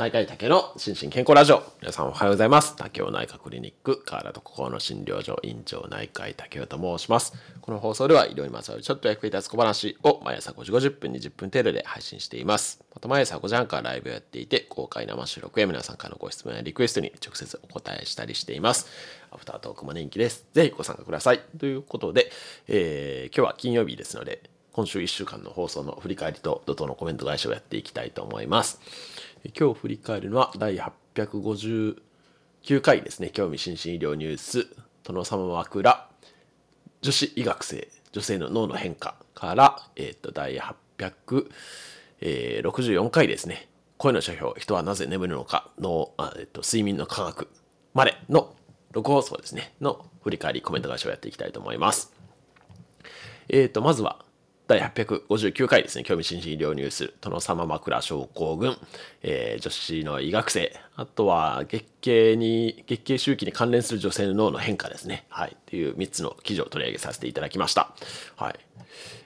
内科医竹の心身健康ラジオ。皆さんおはようございます。竹雄内科クリニック、体と心の診療所院長内科医竹雄と申します。この放送では医療にまつわるちょっと役に立つ小話を毎朝5時50分20分程度で配信しています。また毎朝5時半からライブをやっていて、公開生収録や皆さんからのご質問やリクエストに直接お答えしたりしています。アフタートークも人気です。ぜひご参加ください。ということで、えー、今日は金曜日ですので、今週1週間の放送の振り返りと怒涛のコメント返しをやっていきたいと思います。今日振り返るのは第859回ですね。興味津々医療ニュース、殿様枕、女子医学生、女性の脳の変化から、えっ、ー、と、第864回ですね。声の書評、人はなぜ眠るのかの、あえっ、ー、と、睡眠の科学までの6放送ですね。の振り返り、コメント返しをやっていきたいと思います。えっ、ー、と、まずは、第859回ですね、興味津々医療ニュース、殿様枕症候群、えー、女子の医学生、あとは月経に、月経周期に関連する女性の脳の変化ですね。はい。っていう3つの記事を取り上げさせていただきました。はい。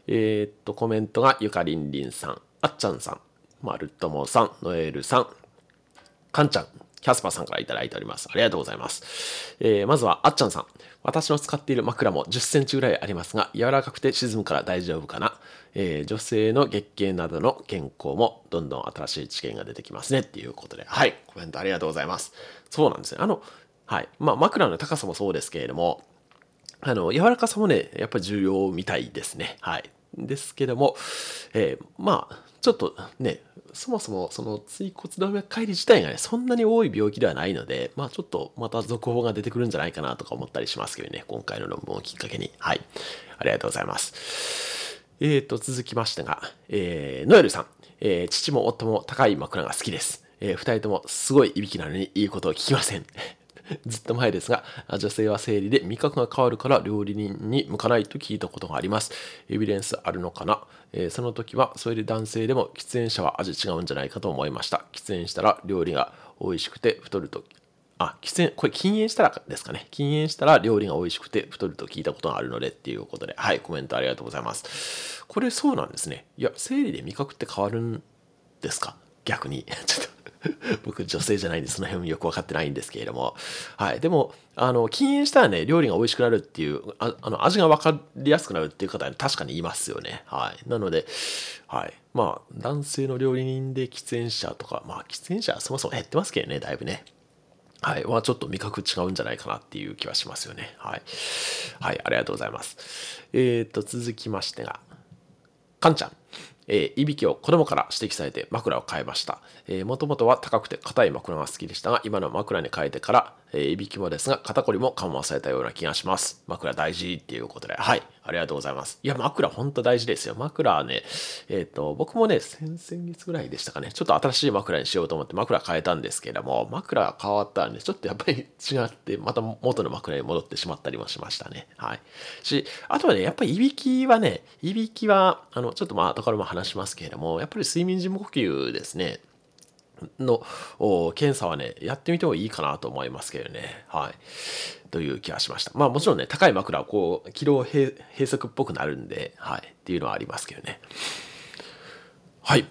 えー、っと、コメントがゆかりんりんさん、あっちゃんさん、まるともさん、ノエルさん、かんちゃん、キャスパーさんから頂いております。ありがとうございます。えー、まずは、あっちゃんさん。私の使っている枕も10センチぐらいありますが、柔らかくて沈むから大丈夫かな。えー、女性の月経などの健康もどんどん新しい知見が出てきますねっていうことで、はい、コメントありがとうございます。そうなんですね。あの、はい。まあ、枕の高さもそうですけれども、あの、柔らかさもね、やっぱり重要みたいですね。はい。ですけども、えー、まあ、ちょっとね、そもそもその椎骨動脈解離自体がね、そんなに多い病気ではないので、まあちょっとまた続報が出てくるんじゃないかなとか思ったりしますけどね、今回の論文をきっかけに。はい。ありがとうございます。えーと、続きましてが、えー、ノエルさん、えー、父も夫も高い枕が好きです。えー、二人ともすごいいびきなのにいいことを聞きません。ずっと前ですが、女性は生理で味覚が変わるから料理人に向かないと聞いたことがあります。エビデンスあるのかな、えー、その時はそれで男性でも喫煙者は味違うんじゃないかと思いました。喫煙したら料理が美味しくて太るとあ、喫煙、これ禁煙したらですかね？禁煙したら料理が美味しくて太ると聞いたことがあるのでっていうことで、はい、コメントありがとうございます。これそうなんですね。いや、生理で味覚って変わるんですか？逆に。ちょっと 僕女性じゃないんでその辺もよく分かってないんですけれども、はい、でもあの禁煙したらね料理が美味しくなるっていうああの味が分かりやすくなるっていう方は確かにいますよね、はい、なので、はい、まあ男性の料理人で喫煙者とかまあ喫煙者はそもそも減ってますけどねだいぶねはい。はちょっと味覚違うんじゃないかなっていう気はしますよね。はい。はい。ありがとうございます。えっ、ー、と、続きましてが、かんちゃん。えー、いびきを子供から指摘されて枕を変えました。もともとは高くて硬い枕が好きでしたが、今の枕に変えてから、えー、いびきもですが、肩こりも緩和されたような気がします。枕大事っていうことで、はい。ありがとうございます。いや、枕ほんと大事ですよ。枕はね、えっ、ー、と、僕もね、先々月ぐらいでしたかね、ちょっと新しい枕にしようと思って枕変えたんですけれども、枕変わったらね、ちょっとやっぱり違って、また元の枕に戻ってしまったりもしましたね。はい。し、あとはね、やっぱりいびきはね、いびきは、あの、ちょっとまあ、後からも話しますけれども、やっぱり睡眠時無呼吸ですね。の検査はね、やってみてもいいかなと思いますけどね。はい。という気がしました。まあもちろんね、高い枕はこう、軌道閉塞っぽくなるんで、はい。っていうのはありますけどね。はい。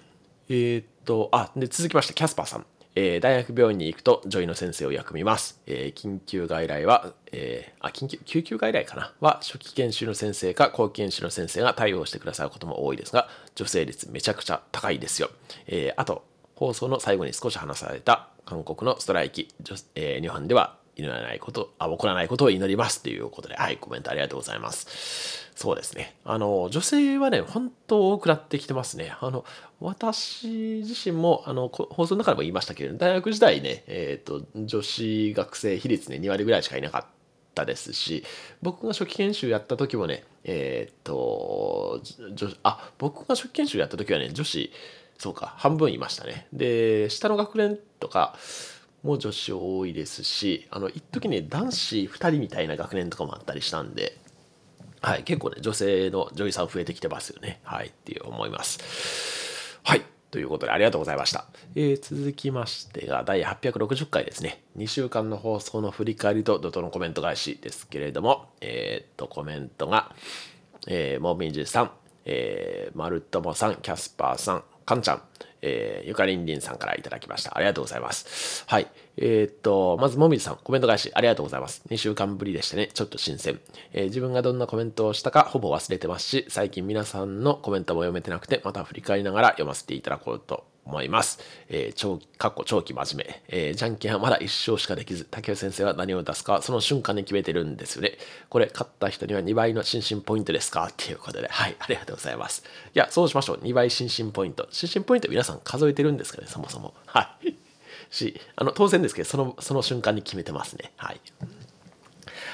えー、っと、あ、で、続きまして、キャスパーさん。えー、大学病院に行くと女医の先生を役見ます。えー、緊急外来は、えー、あ、緊急、救急外来かなは、初期研修の先生か後期研修の先生が対応してくださることも多いですが、女性率めちゃくちゃ高いですよ。え、あと、放送の最後に少し話された韓国のストライキ、えー、日本では祈らないこと、あ、起こらないことを祈りますということで、はい、コメントありがとうございます。そうですね。あの、女性はね、本当多くなってきてますね。あの、私自身も、あの、放送の中でも言いましたけれど、大学時代ね、えっ、ー、と、女子学生比率ね、2割ぐらいしかいなかったですし、僕が初期研修やった時もね、えっ、ー、と、あ、僕が初期研修やった時はね、女子、そうか、半分いましたね。で、下の学年とかも女子多いですし、あの、一時ね、男子2人みたいな学年とかもあったりしたんで、はい、結構ね、女性の女優さん増えてきてますよね。はい、っていう思います。はい。ということでありがとうございました。えー、続きましてが第860回ですね。2週間の放送の振り返りと怒涛のコメント返しですけれども、えー、っと、コメントが、えー、もみじさん、えー、まるともさん、キャスパーさん、かんちゃん、えー、ゆかりんりんさんからいただきました。ありがとうございます。はい。えー、っと、まず、もみじさん、コメント返し、ありがとうございます。2週間ぶりでしたね、ちょっと新鮮。えー、自分がどんなコメントをしたか、ほぼ忘れてますし、最近皆さんのコメントも読めてなくて、また振り返りながら読ませていただこうと思います。えー、長かっこ長期真面目。えー、じゃんけんはまだ1勝しかできず、竹内先生は何を出すか、その瞬間に決めてるんですよね。これ、勝った人には2倍の心身ポイントですか？っていうことで、はい、ありがとうございます。いや、そうしましょう。2倍心身ポイント。心身ポイント皆さん数えてるんですかね、そもそも。はい。し、あの、当然ですけど、その、その瞬間に決めてますね。はい。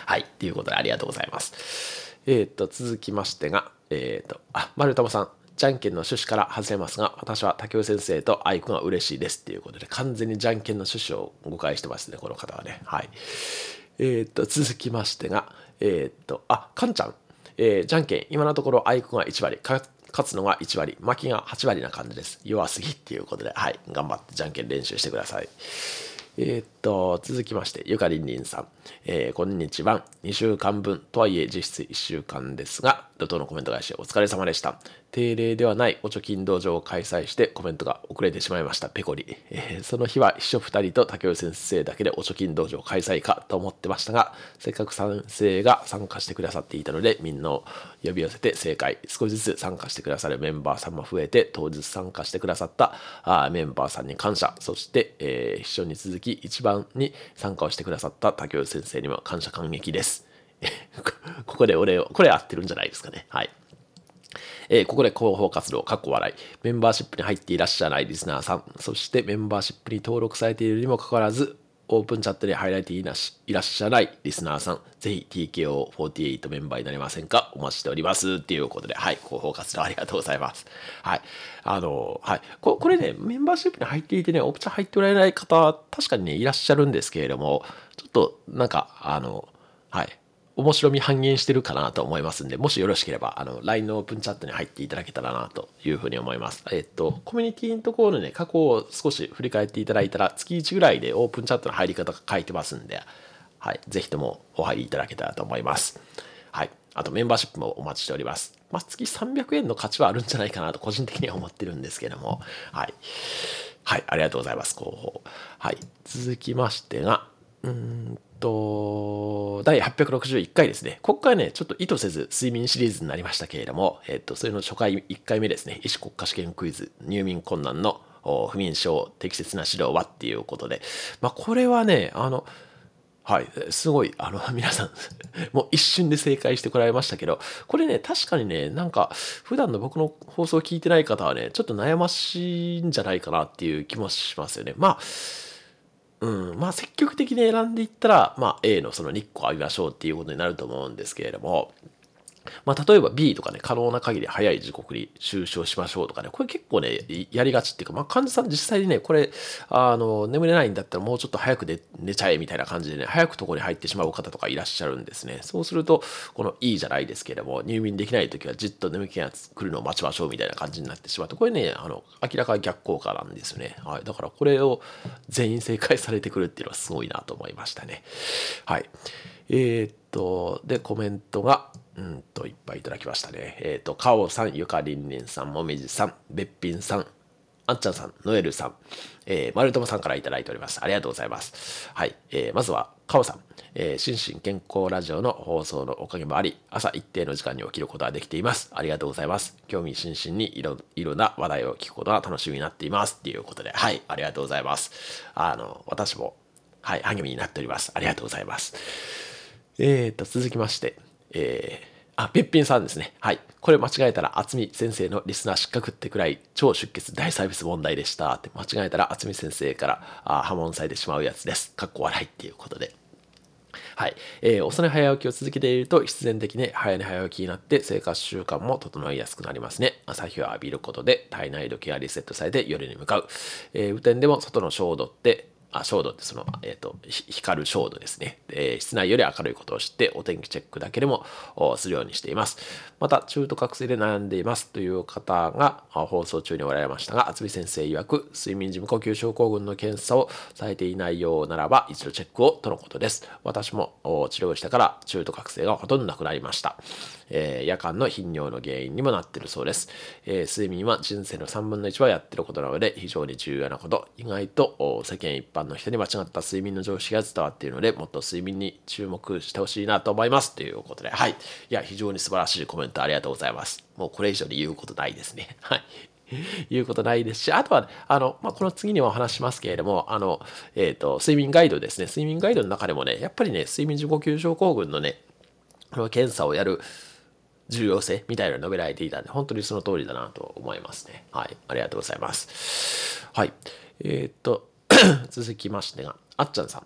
はい。ということで、ありがとうございます。えっ、と、続きましてが、えっ、と、あ、丸玉さん。じゃんけんの趣旨から外れますが、私は竹尾先生とアイコンが嬉しいですっていうことで、完全にじゃんけんの趣旨を誤解してますね、この方はね。はい。えっ、と、続きましてが、えっ、と、あ、かんちゃん。えー、じゃんけん、今のところアイコンが1割、勝つのが1割、負けが8割な感じです。弱すぎっていうことで、はい、頑張ってじゃんけん練習してください。えー、っと、続きまして、ゆかりんりんさん。えー、こんにちは。2週間分、とはいえ実質1週間ですが、怒涛のコメント返しお疲れ様でした。定例ではないお貯金道場を開催してコメントが遅れてしまいました。ペコリ。えー、その日は秘書2人と竹内先生だけでお貯金道場開催かと思ってましたが、せっかく先生が参加してくださっていたので、みんなを呼び寄せて正解。少しずつ参加してくださるメンバーさんも増えて、当日参加してくださったあメンバーさんに感謝。そして、えー、秘書に続き一番に参加をしてくださった竹内先生にも感謝感激です。ここでお礼を、これ合ってるんじゃないですかね。はい。えー、ここで広報活動、かっこ笑い。メンバーシップに入っていらっしゃらないリスナーさん、そしてメンバーシップに登録されているにもかかわらず、オープンチャットでハイライトいらっしゃらないリスナーさん、ぜひ TKO48 メンバーになれませんか？お待ちしております。っていうことで、はい、広報活動ありがとうございます。はい。あの、はい。ここれね、メンバーシップに入っていてね、オプチャ入っておられない方、確かにね、いらっしゃるんですけれども、ちょっと、なんか、あの、はい。面白み半減してるかなと思いますんで、もしよろしければ、あの、LINE のオープンチャットに入っていただけたらなというふうに思います。えっと、コミュニティのところのね、過去を少し振り返っていただいたら、月1ぐらいでオープンチャットの入り方が書いてますんで、はい、ぜひともお入りいただけたらと思います。はい。あとメンバーシップもお待ちしております。まあ、月300円の価値はあるんじゃないかなと個人的には思ってるんですけども、はい。はい、ありがとうございます、広報。はい。続きましてが、うーんと、第861回ですね。ここからね、ちょっと意図せず睡眠シリーズになりましたけれども、えっと、それの初回1回目ですね。医師国家試験クイズ、入眠困難の不眠症、適切な指導はっていうことで、まあ、これはね、あの、はい、すごい、あの、皆さんもう一瞬で正解してこられましたけど、これね、確かにね、なんか、普段の僕の放送を聞いてない方はね、ちょっと悩ましいんじゃないかなっていう気もしますよね。まあ、うん、まあ積極的に選んでいったら、まあ A のその日光浴びましょうっていうことになると思うんですけれども、まあ、例えば B とかね、可能な限り早い時刻に就床しましょうとかね、これ結構ね、やりがちっていうか、まあ、患者さん実際にね、これ、あの、眠れないんだったらもうちょっと早く寝寝ちゃえみたいな感じでね、早く床に入ってしまう方とかいらっしゃるんですね。そうすると、この E じゃないですけれども、入眠できない時はじっと眠気が来るのを待ちましょうみたいな感じになってしまうと、これね、あの、明らかに逆効果なんですよね。はい。だからこれを全員正解されてくるっていうのはすごいなと思いましたね。はい。えー、っと、で、コメントが、うんと、いっぱいいただきましたね。えっ、ー、と、かおさん、ゆかりんりんさん、もみじさん、べっぴんさん、あんちゃんさん、ノエルさん、えー、まるともさんからいただいております。ありがとうございます。はい。えー、まずは、かおさん、えー、心身健康ラジオの放送のおかげもあり、朝一定の時間に起きることができています。ありがとうございます。興味津々にいろいろな話題を聞くことが楽しみになっています。っていうことで、はい、ありがとうございます。あの、私も、はい、励みになっております。ありがとうございます。えーと、続きまして、えー、あ、べっぴんさんですね。はい。これ間違えたら、厚み先生のリスナー失格ってくらい超出血大サービス問題でしたって間違えたら、厚み先生からあ破門されてしまうやつです。かっこ笑いっていうことで。はい。えー、遅寝早起きを続けていると必然的に早寝早起きになって生活習慣も整いやすくなりますね。朝日を浴びることで体内時計がリセットされて夜に向かう。えー、雨天でも外の照度ってあ、照度ってその、えっ、ー、と、光る照度ですね、えー、室内より明るいことを知ってお天気チェックだけでもするようにしています。また、中途覚醒で悩んでいますという方が放送中におられましたが、厚見先生曰く、睡眠時無呼吸症候群の検査をされていないようならば、一度チェックをとのことです。私も治療したから中途覚醒がほとんどなくなりました。えー、夜間の頻尿の原因にもなっているそうです、えー、睡眠は人生の3分の1はやってることなので非常に重要なこと意外と世間一般般の人に間違った睡眠の常識が伝わっているのでもっと睡眠に注目してほしいなと思いますということではいいや非常に素晴らしいコメントありがとうございますもうこれ以上に言うことないですね はいいうことないですし、あとは、あの、まあ、この次にもお話しますけれども、あの、えっ、ー、と、睡眠ガイドですね。睡眠ガイドの中でもね、やっぱりね、睡眠時呼吸症候群のね、この検査をやる重要性みたいなの述べられていたんで、本当にその通りだなと思いますね。はい。ありがとうございます。はい。えっ、と、続きましてが、あっちゃんさん、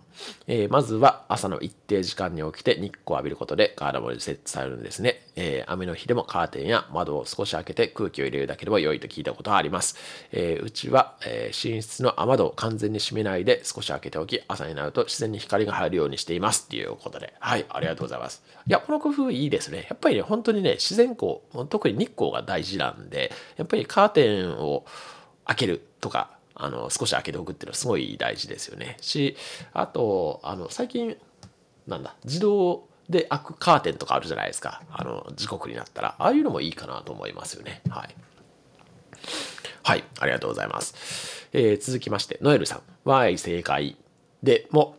えー、まずは朝の一定時間に起きて日光を浴びることで体もリセットされるんですね、えー、雨の日でもカーテンや窓を少し開けて空気を入れるだけでも良いと聞いたことがあります、えー、うちは、え寝室の雨窓を完全に閉めないで少し開けておき朝になると自然に光が入るようにしていますっていうことで。はいありがとうございます。いやこの工夫いいですね。やっぱりね本当にね自然光特に日光が大事なんでやっぱりカーテンを開けるとかあの少し開けておくっていうのはすごい大事ですよね。しあとあの最近なんだ自動で開くカーテンとかあるじゃないですか。あの時刻になったら。ああいうのもいいかなと思いますよね。はい。はいありがとうございます、えー、続きましてノエルさん「わい正解」でも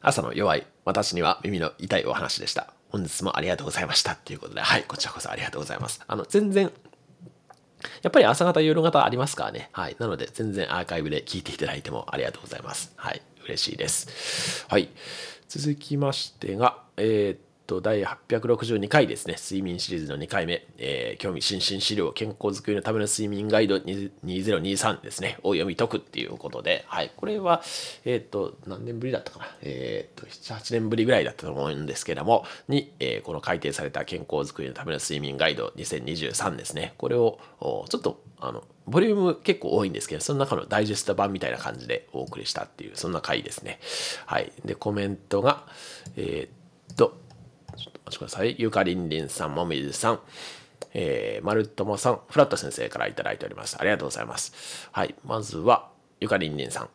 朝の弱い私には耳の痛いお話でした。本日もありがとうございました。っていうことではいこちらこそありがとうございます。あの全然やっぱり朝方、夜方ありますからね。はい。なので、全然アーカイブで聞いていただいてもありがとうございます。はい。嬉しいです。はい。続きましてが、えー、っと、第862回ですね。睡眠シリーズの2回目。えー、興味津々資料、健康づくりのための睡眠ガイド2023ですね。を読み解くっていうことで、はい。これは、えー、と、何年ぶりだったかな。えー、と、7、8年ぶりぐらいだったと思うんですけども、に、えー、この改定された健康づくりのための睡眠ガイド2023ですね。これを、ちょっと、あの、ボリューム結構多いんですけど、その中のダイジェスト版みたいな感じでお送りしたっていう、そんな回ですね。はい。で、コメントが、え、っと、ちょっとお待ちください。ゆかりんりんさん、もみじさん、えー、まるともさん、フラット先生から頂いております。ありがとうございます。はい。まずは、ゆかりんりんさん、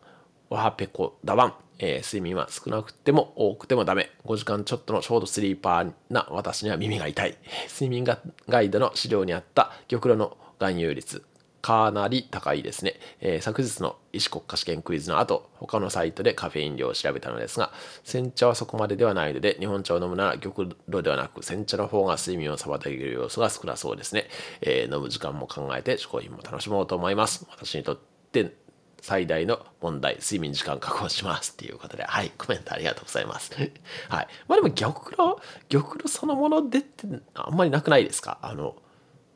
わはぺこだわん。えー、睡眠は少なくても多くてもダメ。5時間ちょっとのショートスリーパーな私には耳が痛い。睡眠ガイドの資料にあった玉露の含有率、かなり高いですね、えー、昨日の医師国家試験クイズの後他のサイトでカフェイン量を調べたのですが煎茶はそこまでではないので日本茶を飲むなら玉露ではなく煎茶の方が睡眠を妨げる要素が少なそうですね、えー、飲む時間も考えて嗜好品も楽しもうと思います。私にとって最大の問題、睡眠時間確保します。っていうことで、はい、コメントありがとうございます。はい。まあでも玉露、玉露そのものでってあんまりなくないですか？あの、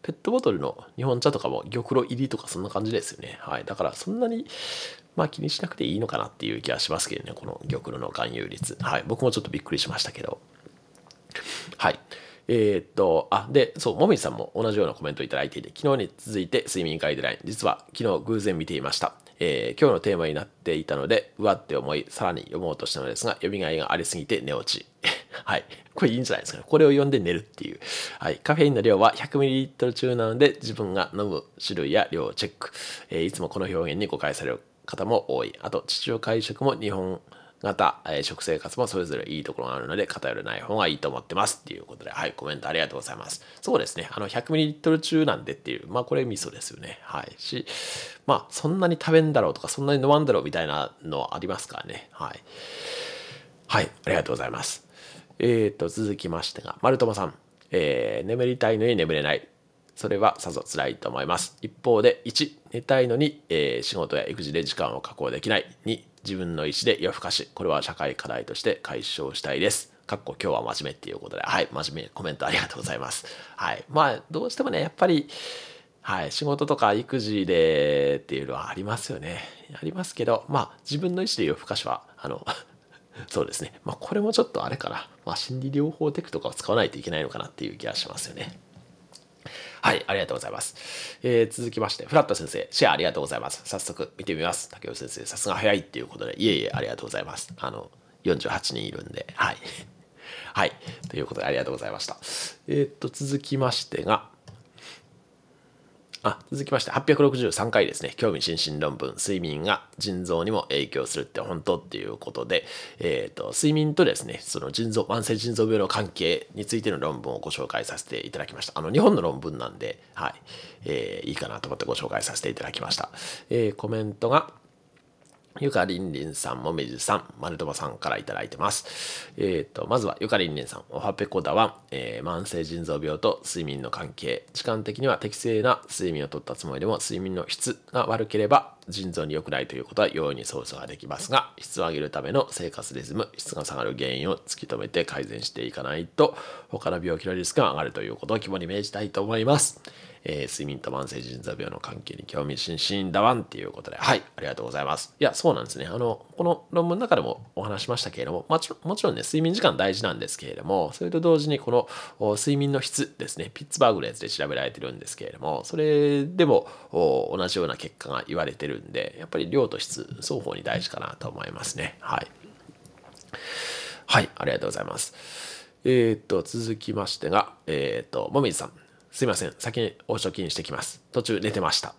ペットボトルの日本茶とかも玉露入りとかそんな感じですよね。はい。だからそんなに、まあ気にしなくていいのかなっていう気はしますけどね、この玉露の含有率。はい。僕もちょっとびっくりしましたけど。はい。えー、っと、あ、で、そう、もみじさんも同じようなコメントをいただいていて、昨日に続いて睡眠ガイドライン、実は昨日偶然見ていました。えー、今日のテーマになっていたので、うわって思い、さらに読もうとしたのですが、読みがいがありすぎて寝落ち。はい。これいいんじゃないですか。これを読んで寝るっていう。はい。カフェインの量は 100ml 中なので、自分が飲む種類や量をチェック。えー、いつもこの表現に誤解される方も多い。あと、地中海食も日本型、えー、食生活もそれぞれいいところがあるので偏らない方がいいと思ってますっていうことで、はい、コメントありがとうございます。そうですね、あの 100ml 中なんでっていう、まあこれ味噌ですよね。はい。し、まあそんなに食べんだろうとか、そんなに飲まんだろうみたいなのありますからね。はい。はい、ありがとうございます。え、ー、と、続きましてが、丸友さん、えー、眠りたいのに眠れない。それはさぞ辛いと思います。一方で、1、寝たいのに、えー、仕事や育児で時間を確保できない。2、自分の意思で夜更かし。これは社会課題として解消したいです。かっこ今日は真面目っていうことで、はい、真面目コメントありがとうございます。はい。まあ、どうしてもね、やっぱり、はい、仕事とか育児でっていうのはありますよね。ありますけど、まあ、自分の意思で夜更かしは、あの、そうですね。まあ、これもちょっとあれかな。まあ、心理療法テクとかを使わないといけないのかなっていう気がしますよね。はい、ありがとうございます。えー、続きまして、フラット先生、シェアありがとうございます。早速見てみます。竹尾先生、さすが早いっていうことで、いえいえ、ありがとうございます。あの、48人いるんで、はい。はい。ということで、ありがとうございました。えー、っと、続きましてが、あ続きまして863回ですね。興味津々論文。睡眠が腎臓にも影響するって本当っていうことで、えーと、睡眠とですねその腎臓慢性腎臓病の関係についての論文をご紹介させていただきました。あの日本の論文なんで、はい。えー、いいかなと思ってご紹介させていただきました、えー、コメントがゆかりんりんさん、もみじさん、まるともさんからいただいてます。えっ、ー、と、まずはゆかりんりんさん、おはぺこだは、えー、慢性腎臓病と睡眠の関係。時間的には適正な睡眠をとったつもりでも、睡眠の質が悪ければ、腎臓に良くないということは容易に想像ができますが、質を上げるための生活リズム、質が下がる原因を突き止めて改善していかないと、他の病気のリスクが上がるということを肝に銘じたいと思います。えー、睡眠と慢性腎臓病の関係に興味津々だわんっていうことで、はい、ありがとうございます。いや、そうなんですね。あの、この論文の中でもお話しましたけれども、もちろんもちろんね、睡眠時間大事なんですけれども、それと同時にこの睡眠の質ですね、ピッツバーグのやつで調べられてるんですけれども、それでも同じような結果が言われてるんで、やっぱり量と質、双方に大事かなと思いますね。はい。はい、ありがとうございます。えー、っと、続きましてが、えー、っと、もみじさん。すいません。先にお書きにしてきます。途中寝てました。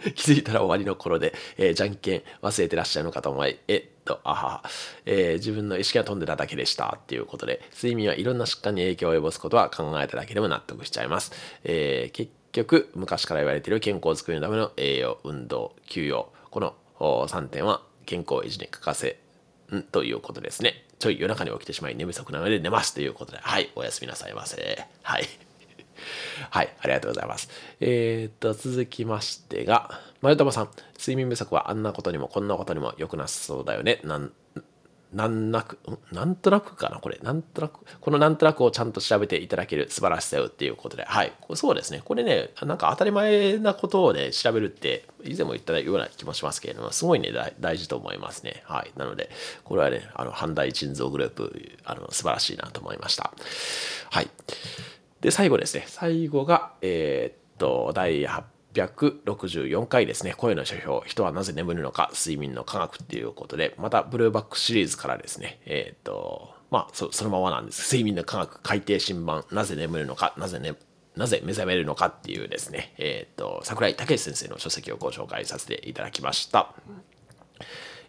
気づいたら終わりの頃で、えー、じゃんけん忘れてらっしゃるのかと思い、えっと、あは、えー、自分の意識が飛んでただけでしたっていうことで、睡眠はいろんな疾患に影響を及ぼすことは考えただけでも納得しちゃいます。えー、結局、昔から言われている健康づくりのための栄養、運動、休養、この3点は健康維持に欠かせんということですね。ちょい夜中に起きてしまい寝不足なので寝ますということで、はい、おやすみなさいませ。はい。はい、ありがとうございます。えー、っと、続きましてが、丸玉さん、睡眠不足はあんなことにもこんなことにも良くなさそうだよね。なんなんなく、なんとなくかなこれ。なんとなく、このなんとなくをちゃんと調べていただける素晴らしさよっていうことで。はい。そうですね。これね、なんか当たり前なことをね、調べるって、以前も言ったような気もしますけれども、すごいね、大事と思いますね。はい。なので、これはね、あの、阪大腎臓グループ、あの、素晴らしいなと思いました。はい。で、最後ですね。最後が、えー、っと、第864回ですね。声の書評、人はなぜ眠るのか、睡眠の科学っていうことで、また、ブルーバックシリーズからですね、えー、っと、まあそ、そのままなんです。睡眠の科学改訂新版、なぜ眠るのか、なぜね、なぜ目覚めるのかっていうですね、えっ、と、桜井武先生の書籍をご紹介させていただきました。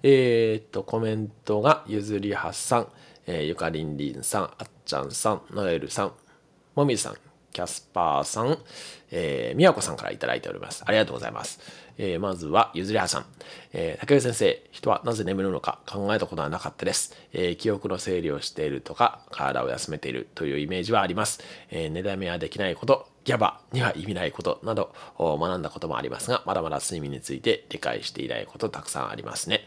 えっ、と、コメントがゆずりはさん、えー、ゆかりんりんさん、あっちゃんさん、ノエルさん、もみじさん、キャスパーさん、えー、みやこさんから頂いております。ありがとうございます。えー、まずは、ゆずりはさん。えー、竹内先生、人はなぜ眠るのか考えたことはなかったです。えー、記憶の整理をしているとか、体を休めているというイメージはあります。えー、寝だめはできないこと、ギャバには意味ないことなど学んだこともありますが、まだまだ睡眠について理解していないことたくさんありますね。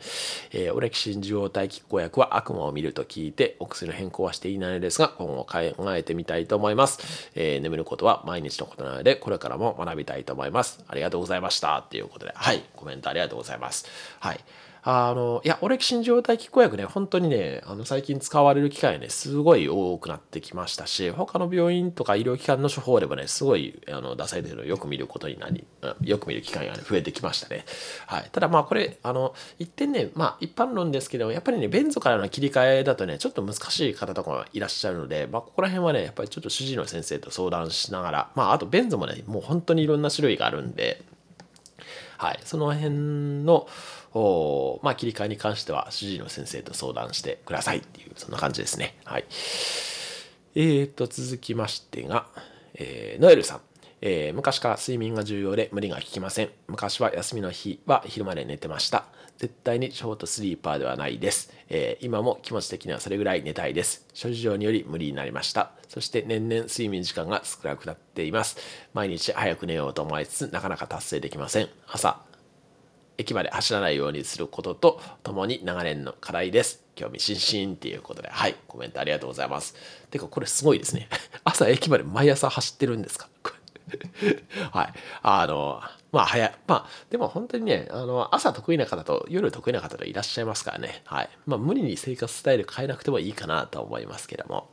えー、オレキシン受容体拮抗薬は悪魔を見ると聞いて、お薬の変更はしていないのですが、今後考えてみたいと思います。えー、眠ることは毎日のことなので、これからも学びたいと思います。ありがとうございました。ということで、はい、コメントありがとうございます。はい。あの、いや、オレキシン状態拮抗薬ね、本当にね、あの、最近使われる機会ね、すごい多くなってきましたし、他の病院とか医療機関の処方でもね、すごい、あの、出されてるのをよく見ることになり、よく見る機会が、ね、増えてきましたね。はい。ただまあ、これ、あの、一点ね、まあ、一般論ですけども、やっぱりね、ベンゾからの切り替えだとね、ちょっと難しい方とかがいらっしゃるので、まあ、ここら辺はね、やっぱりちょっと主治医の先生と相談しながら、まあ、あと、ベンゾもね、もう本当にいろんな種類があるんで、はい、その辺の、まあ、切り替えに関しては主治医の先生と相談してくださいっていうそんな感じですね。はい、えーと続きましてが、えー、ノエルさん。えー、昔から睡眠が重要で無理が効きません。昔は休みの日は昼まで寝てました。絶対にショートスリーパーではないです。えー、今も気持ち的にはそれぐらい寝たいです。諸事情により無理になりました。そして年々睡眠時間が少なくなっています。毎日早く寝ようと思いつつなかなか達成できません。朝、駅まで走らないようにすることとともに長年の課題です。興味津々っていうことで、はい、コメントありがとうございます。てか、これすごいですね。朝駅まで毎朝走ってるんですか？はい。あの、まあ、早い。まあ、でも本当にね、あの、朝得意な方と夜得意な方がいらっしゃいますからね。はい。まあ、無理に生活スタイル変えなくてもいいかなと思いますけども。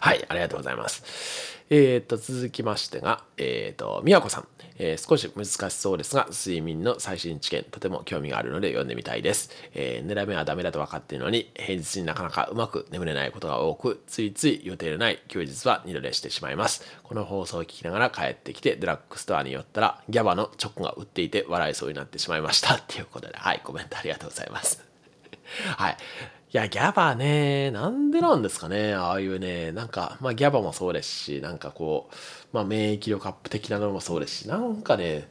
はい、ありがとうございます。えっ、と、続きましてが、えっ、ー、と、みやこさん。えー、少し難しそうですが、睡眠の最新知見、とても興味があるので読んでみたいです。えー、狙い目はダメだと分かっているのに、平日になかなかうまく眠れないことが多く、ついつい予定のない休日は二度寝してしまいます。この放送を聞きながら帰ってきて、ドラッグストアに寄ったら、ギャバのチョコが売っていて笑いそうになってしまいました。っていうことで、はい、コメントありがとうございます。はい。いや、ギャバね、なんでなんですかね、ああいうね、なんか、まあギャバもそうですし、なんかこう、まあ免疫力アップ的なのもそうですし、なんかね、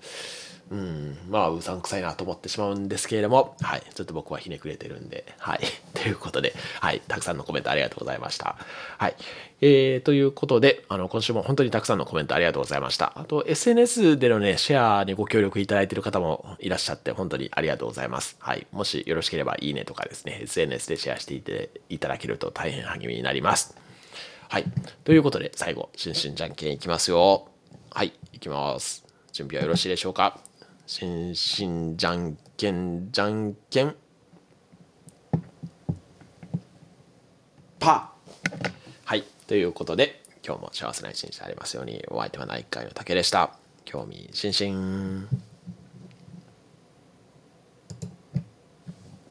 うん、まあ、うさんくさいなと思ってしまうんですけれども、はい、ちょっと僕はひねくれてるんで、はい、ということで、はい、たくさんのコメントありがとうございました。はい、えー、ということで、あの、今週も本当にたくさんのコメントありがとうございました。あと、SNS でのね、シェアにご協力いただいている方もいらっしゃって、本当にありがとうございます。はい、もしよろしければいいねとかですね、SNS でシェアしていていただけると大変励みになります。はい、ということで、最後、しんしんじゃんけんいきますよ。はい、いきます。準備はよろしいでしょうか？しんしんじゃんけんじゃんけん。パー。はい。ということで今日も幸せな一日でありますように。お相手は内科医の竹でした。興味津々。